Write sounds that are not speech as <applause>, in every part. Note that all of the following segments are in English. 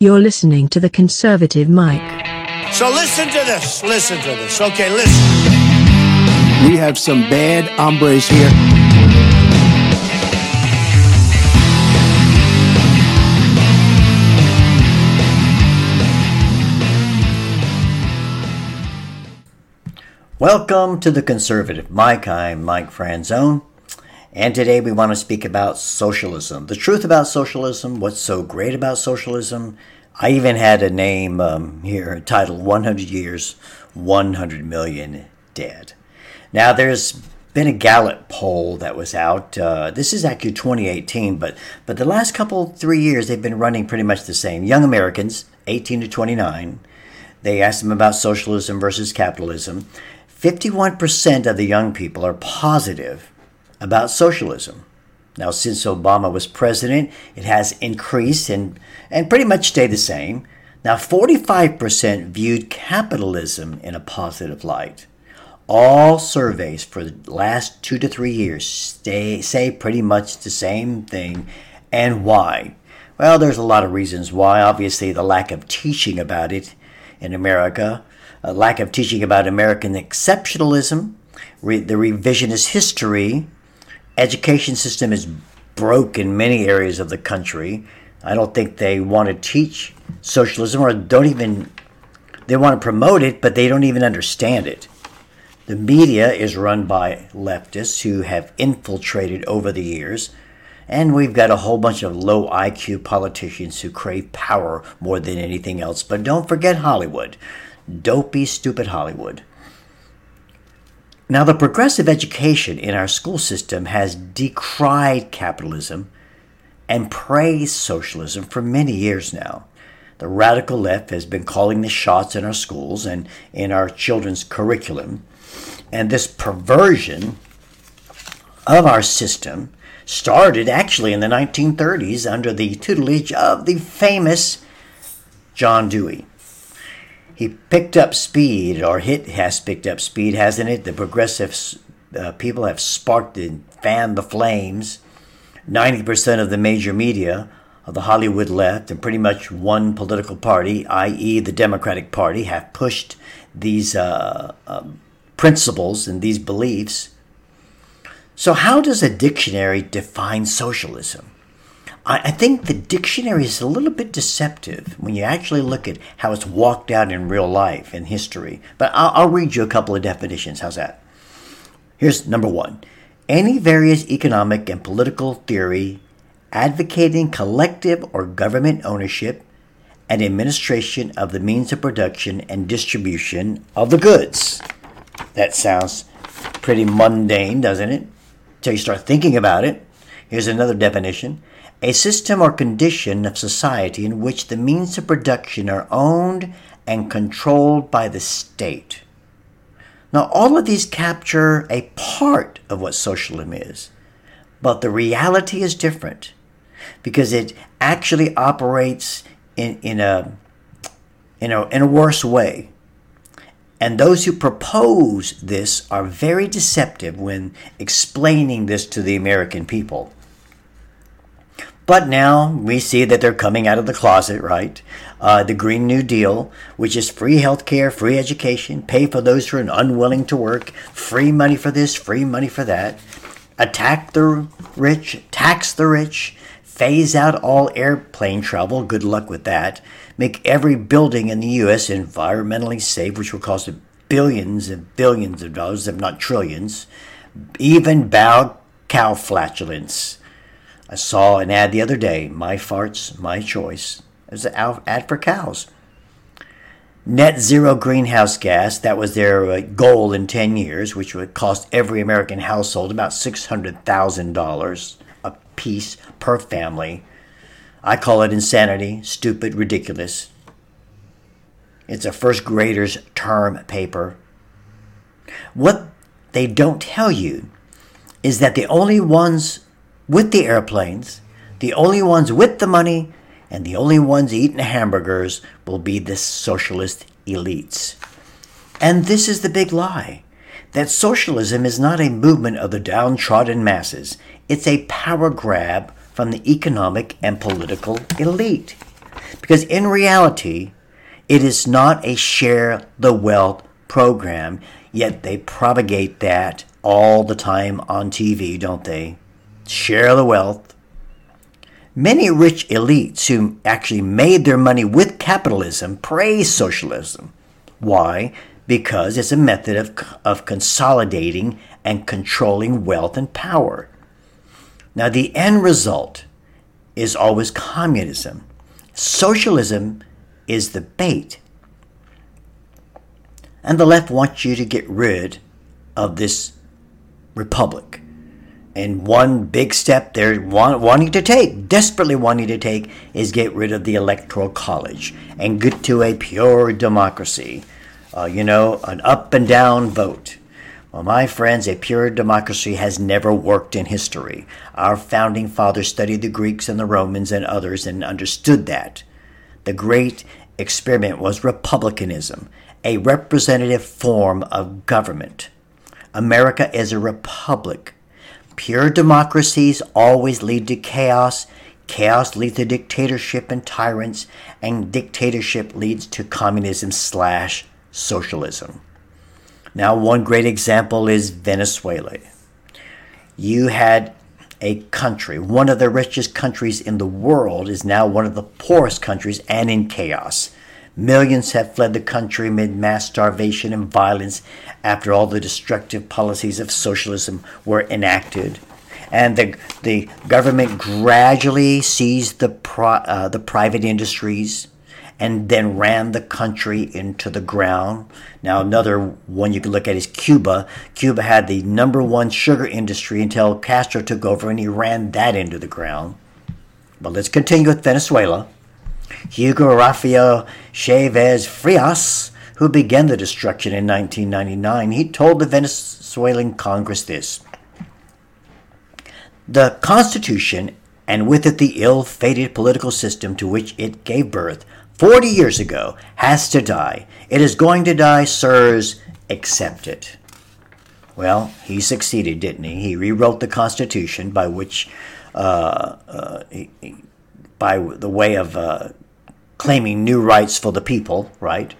You're listening to the conservative Mike. So listen to this. Listen to this. Okay, listen. We have some bad hombres here. Welcome to the Conservative Mike. I'm Mike Franzone. And today we want to speak about socialism. The truth about socialism, what's so great about socialism. I even had a name um, here titled 100 Years, 100 Million Dead. Now, there's been a Gallup poll that was out. Uh, this is actually 2018, but, but the last couple, three years, they've been running pretty much the same. Young Americans, 18 to 29, they asked them about socialism versus capitalism. 51% of the young people are positive about socialism. Now, since Obama was president, it has increased and, and pretty much stayed the same. Now, 45% viewed capitalism in a positive light. All surveys for the last two to three years stay, say pretty much the same thing. And why? Well, there's a lot of reasons why. Obviously, the lack of teaching about it in America, a lack of teaching about American exceptionalism, re- the revisionist history education system is broke in many areas of the country. I don't think they want to teach socialism or don't even they want to promote it, but they don't even understand it. The media is run by leftists who have infiltrated over the years, and we've got a whole bunch of low IQ politicians who crave power more than anything else. But don't forget Hollywood. Dopey, stupid Hollywood. Now, the progressive education in our school system has decried capitalism and praised socialism for many years now. The radical left has been calling the shots in our schools and in our children's curriculum. And this perversion of our system started actually in the 1930s under the tutelage of the famous John Dewey he picked up speed, or it has picked up speed, hasn't it? The progressive uh, people have sparked and fanned the flames. 90% of the major media of the Hollywood left and pretty much one political party, i.e., the Democratic Party, have pushed these uh, um, principles and these beliefs. So, how does a dictionary define socialism? I, think the dictionary is a little bit deceptive when you actually look at how it's walked out in real life in history. But I'll, I'll read you a couple of definitions. How's that? Here's number one any various economic and political theory advocating collective or government ownership and administration of the means of production and distribution of the goods. That sounds pretty mundane, doesn't it? Until you start thinking about it. Here's another definition a system or condition of society in which the means of production are owned and controlled by the state. Now, all of these capture a part of what socialism is, but the reality is different because it actually operates in, in, a, in, a, in a worse way. And those who propose this are very deceptive when explaining this to the American people. But now we see that they're coming out of the closet, right? Uh, the Green New Deal, which is free health care, free education, pay for those who are unwilling to work, free money for this, free money for that, attack the rich, tax the rich, phase out all airplane travel, good luck with that, make every building in the U.S. environmentally safe, which will cost billions and billions of dollars, if not trillions, even bow cow flatulence I saw an ad the other day My Farts, My Choice. It was an ad for cows. Net zero greenhouse gas, that was their uh, goal in 10 years, which would cost every American household about $600,000 a piece per family. I call it insanity, stupid, ridiculous. It's a first grader's term paper. What they don't tell you is that the only ones with the airplanes, the only ones with the money, and the only ones eating hamburgers will be the socialist elites. And this is the big lie that socialism is not a movement of the downtrodden masses, it's a power grab from the economic and political elite. Because in reality, it is not a share the wealth program, yet they propagate that all the time on TV, don't they? Share the wealth. Many rich elites who actually made their money with capitalism praise socialism. Why? Because it's a method of, of consolidating and controlling wealth and power. Now, the end result is always communism. Socialism is the bait. And the left wants you to get rid of this republic. And one big step they're want, wanting to take, desperately wanting to take, is get rid of the electoral college and get to a pure democracy. Uh, you know, an up and down vote. Well, my friends, a pure democracy has never worked in history. Our founding fathers studied the Greeks and the Romans and others and understood that. The great experiment was republicanism, a representative form of government. America is a republic. Pure democracies always lead to chaos. Chaos leads to dictatorship and tyrants, and dictatorship leads to communism slash socialism. Now, one great example is Venezuela. You had a country, one of the richest countries in the world, is now one of the poorest countries and in chaos. Millions have fled the country amid mass starvation and violence after all the destructive policies of socialism were enacted. And the, the government gradually seized the, pro, uh, the private industries and then ran the country into the ground. Now, another one you can look at is Cuba. Cuba had the number one sugar industry until Castro took over and he ran that into the ground. But let's continue with Venezuela. Hugo Rafael Chavez Frias, who began the destruction in 1999, he told the Venezuelan Congress this The Constitution, and with it the ill fated political system to which it gave birth 40 years ago, has to die. It is going to die, sirs. Accept it. Well, he succeeded, didn't he? He rewrote the Constitution by which, uh, uh, he, by the way of uh, claiming new rights for the people, right?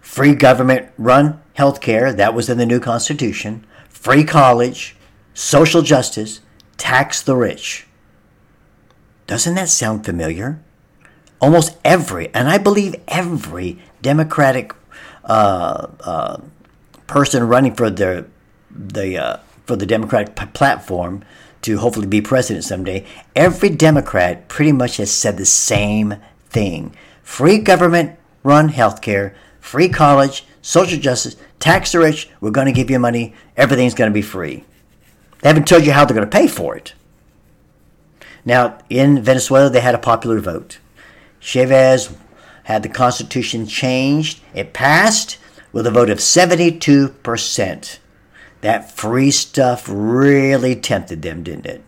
Free government run health care, that was in the new Constitution. Free college, social justice, tax the rich. Doesn't that sound familiar? Almost every, and I believe every Democratic uh, uh, person running for the the uh, for the Democratic p- platform to hopefully be president someday, every Democrat pretty much has said the same thing: free government run healthcare, free college, social justice, tax the rich. We're going to give you money. Everything's going to be free. They haven't told you how they're going to pay for it. Now, in Venezuela, they had a popular vote. Chavez had the Constitution changed. It passed with a vote of 72%. That free stuff really tempted them, didn't it?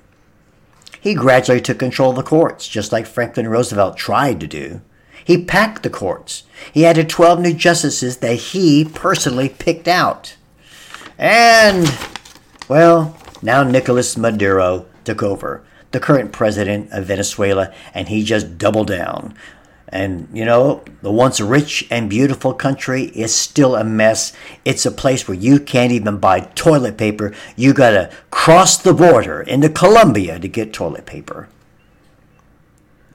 He gradually took control of the courts, just like Franklin Roosevelt tried to do. He packed the courts. He added 12 new justices that he personally picked out. And, well, now Nicolas Maduro took over the current president of Venezuela, and he just doubled down. And you know, the once rich and beautiful country is still a mess. It's a place where you can't even buy toilet paper. You gotta cross the border into Colombia to get toilet paper.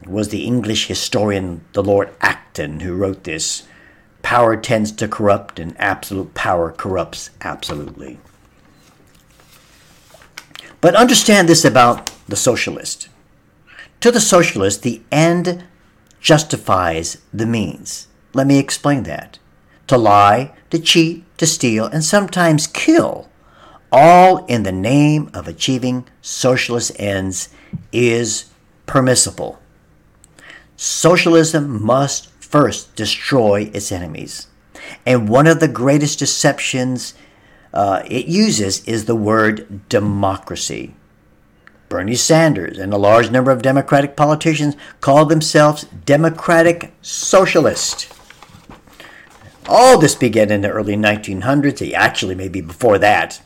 It was the English historian, the Lord Acton, who wrote this. Power tends to corrupt, and absolute power corrupts absolutely. But understand this about the socialist. To the socialist, the end justifies the means. Let me explain that. To lie, to cheat, to steal, and sometimes kill, all in the name of achieving socialist ends, is permissible. Socialism must first destroy its enemies. And one of the greatest deceptions uh, it uses is the word democracy. Bernie Sanders and a large number of Democratic politicians call themselves Democratic Socialist. All this began in the early 1900s, eh, actually, maybe before that.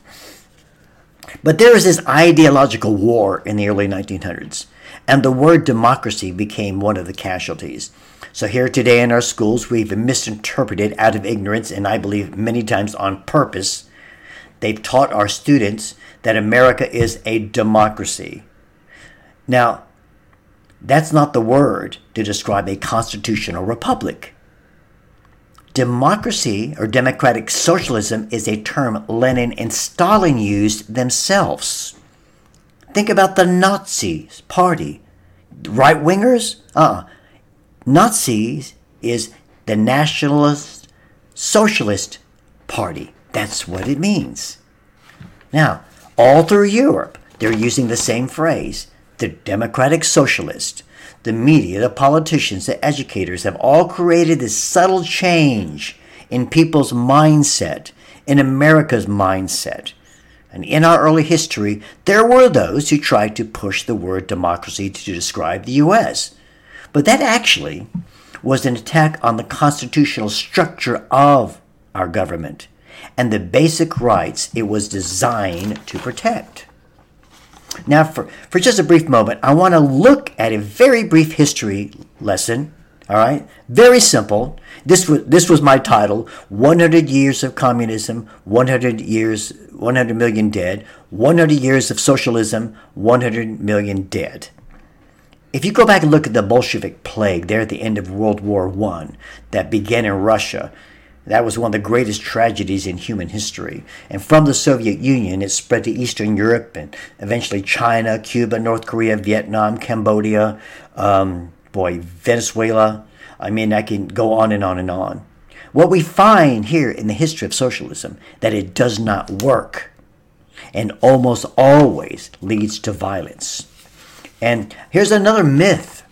But there was this ideological war in the early 1900s. and the word democracy became one of the casualties. So, here today in our schools, we've misinterpreted out of ignorance, and I believe many times on purpose, they've taught our students that America is a democracy. Now, that's not the word to describe a constitutional republic. Democracy or democratic socialism is a term Lenin and Stalin used themselves. Think about the Nazis party. Right wingers? Uh uh Nazis is the Nationalist Socialist Party. That's what it means. Now, all through Europe, they're using the same phrase the democratic socialist. The media, the politicians, the educators have all created this subtle change in people's mindset, in America's mindset. And in our early history, there were those who tried to push the word democracy to describe the U.S. But that actually was an attack on the constitutional structure of our government and the basic rights it was designed to protect. Now, for, for just a brief moment, I want to look at a very brief history lesson. All right, very simple. This was this was my title: 100 years of communism, 100 years, 100 million dead, 100 years of socialism, 100 million dead. If you go back and look at the Bolshevik plague there at the end of World War I that began in Russia, that was one of the greatest tragedies in human history. And from the Soviet Union, it spread to Eastern Europe and eventually China, Cuba, North Korea, Vietnam, Cambodia, um, boy, Venezuela. I mean, I can go on and on and on. What we find here in the history of socialism that it does not work and almost always leads to violence. And here's another myth.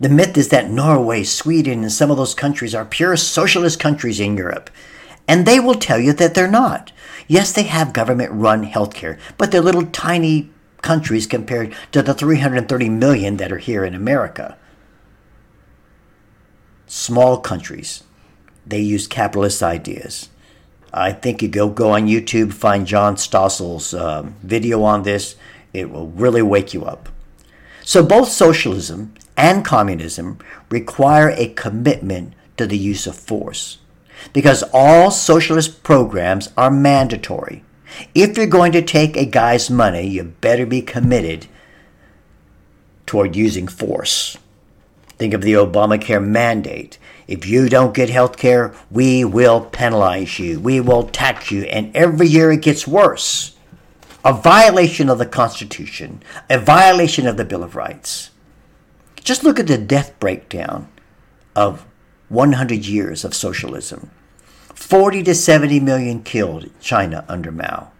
The myth is that Norway, Sweden, and some of those countries are pure socialist countries in Europe. And they will tell you that they're not. Yes, they have government run healthcare, but they're little tiny countries compared to the 330 million that are here in America. Small countries. They use capitalist ideas. I think you go go on YouTube, find John Stossel's um, video on this. It will really wake you up. So both socialism and communism require a commitment to the use of force because all socialist programs are mandatory. If you're going to take a guy's money, you better be committed toward using force. Think of the Obamacare mandate. If you don't get health care, we will penalize you. We will tax you. And every year it gets worse a violation of the Constitution, a violation of the Bill of Rights. Just look at the death breakdown of 100 years of socialism. 40 to 70 million killed China under Mao,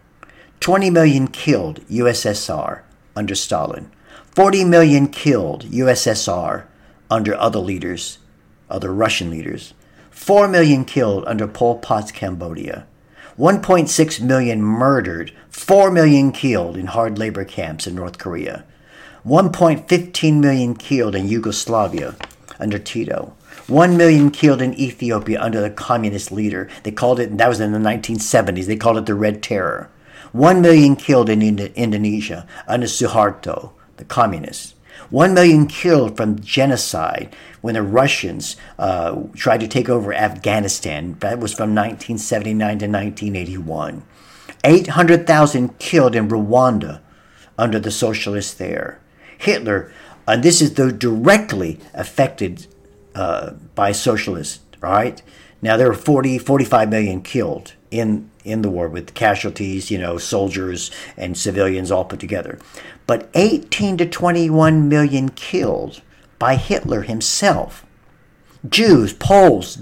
20 million killed USSR under Stalin, 40 million killed USSR under other leaders, other Russian leaders, 4 million killed under Pol Pot's Cambodia. 1.6 million murdered, 4 million killed in hard labor camps in North Korea, 1.15 million killed in Yugoslavia under Tito, 1 million killed in Ethiopia under the communist leader. They called it, that was in the 1970s, they called it the Red Terror. 1 million killed in Indonesia under Suharto, the communist. 1 million killed from genocide when the Russians uh, tried to take over Afghanistan. That was from 1979 to 1981. 800,000 killed in Rwanda under the socialists there. Hitler, and this is the directly affected uh, by socialists, right? Now there were 40, 45 million killed in in the war with casualties, you know, soldiers and civilians all put together. But 18 to 21 million killed by Hitler himself. Jews, Poles,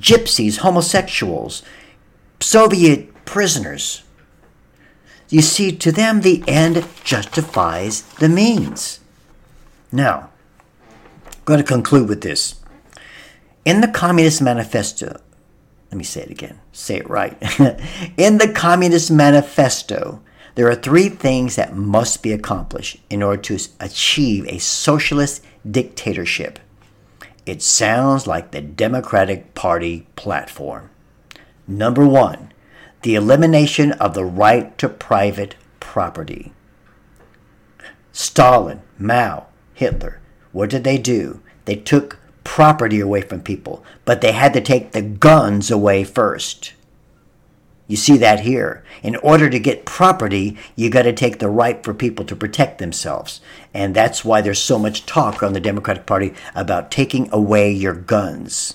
gypsies, homosexuals, Soviet prisoners. You see, to them, the end justifies the means. Now, I'm going to conclude with this. In the Communist Manifesto, let me say it again, say it right. <laughs> In the Communist Manifesto, there are three things that must be accomplished in order to achieve a socialist dictatorship. It sounds like the Democratic Party platform. Number one, the elimination of the right to private property. Stalin, Mao, Hitler, what did they do? They took property away from people, but they had to take the guns away first. You see that here. In order to get property, you got to take the right for people to protect themselves. And that's why there's so much talk on the Democratic Party about taking away your guns.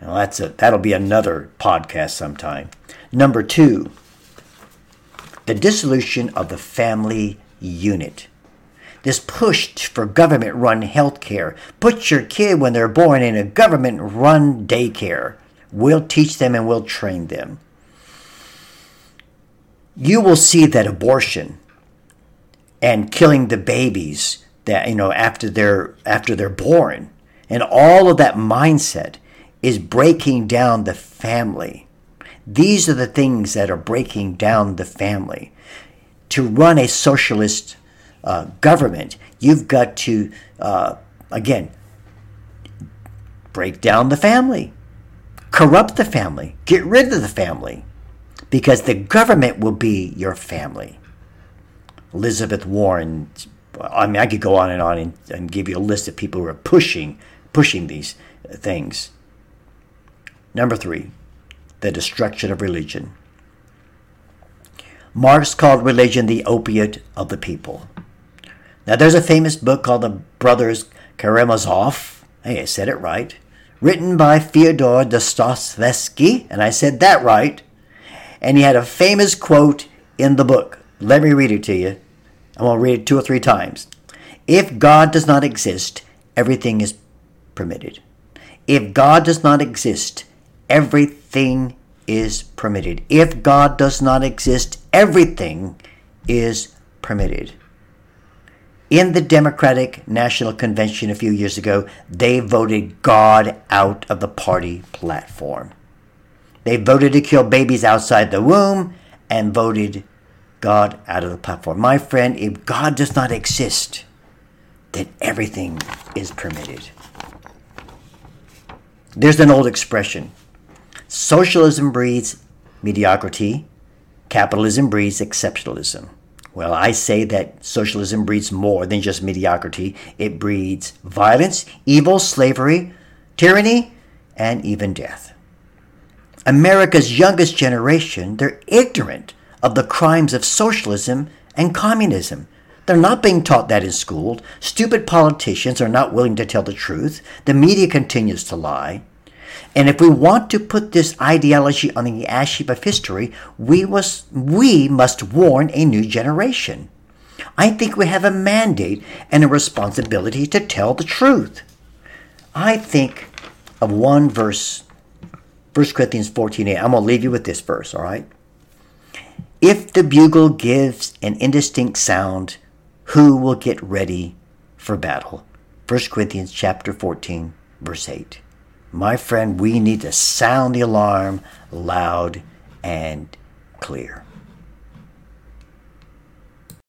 That's a, that'll be another podcast sometime. Number two, the dissolution of the family unit. This push for government run health care. Put your kid when they're born in a government run daycare. We'll teach them and we'll train them you will see that abortion and killing the babies that you know after they're after they're born and all of that mindset is breaking down the family these are the things that are breaking down the family to run a socialist uh, government you've got to uh, again break down the family corrupt the family get rid of the family because the government will be your family. Elizabeth Warren, I mean, I could go on and on and, and give you a list of people who are pushing, pushing these things. Number three, the destruction of religion. Marx called religion the opiate of the people. Now, there's a famous book called The Brothers Karamazov. Hey, I said it right. Written by Fyodor Dostoevsky, and I said that right and he had a famous quote in the book. Let me read it to you. I'm going to read it two or three times. If God does not exist, everything is permitted. If God does not exist, everything is permitted. If God does not exist, everything is permitted. In the Democratic National Convention a few years ago, they voted God out of the party platform. They voted to kill babies outside the womb and voted God out of the platform. My friend, if God does not exist, then everything is permitted. There's an old expression socialism breeds mediocrity, capitalism breeds exceptionalism. Well, I say that socialism breeds more than just mediocrity. It breeds violence, evil, slavery, tyranny, and even death. America's youngest generation, they're ignorant of the crimes of socialism and communism. They're not being taught that in school. Stupid politicians are not willing to tell the truth. The media continues to lie. And if we want to put this ideology on the ash heap of history, we must, we must warn a new generation. I think we have a mandate and a responsibility to tell the truth. I think of one verse 1 Corinthians 14 8. I'm going to leave you with this verse, all right? If the bugle gives an indistinct sound, who will get ready for battle? 1 Corinthians chapter 14, verse 8. My friend, we need to sound the alarm loud and clear.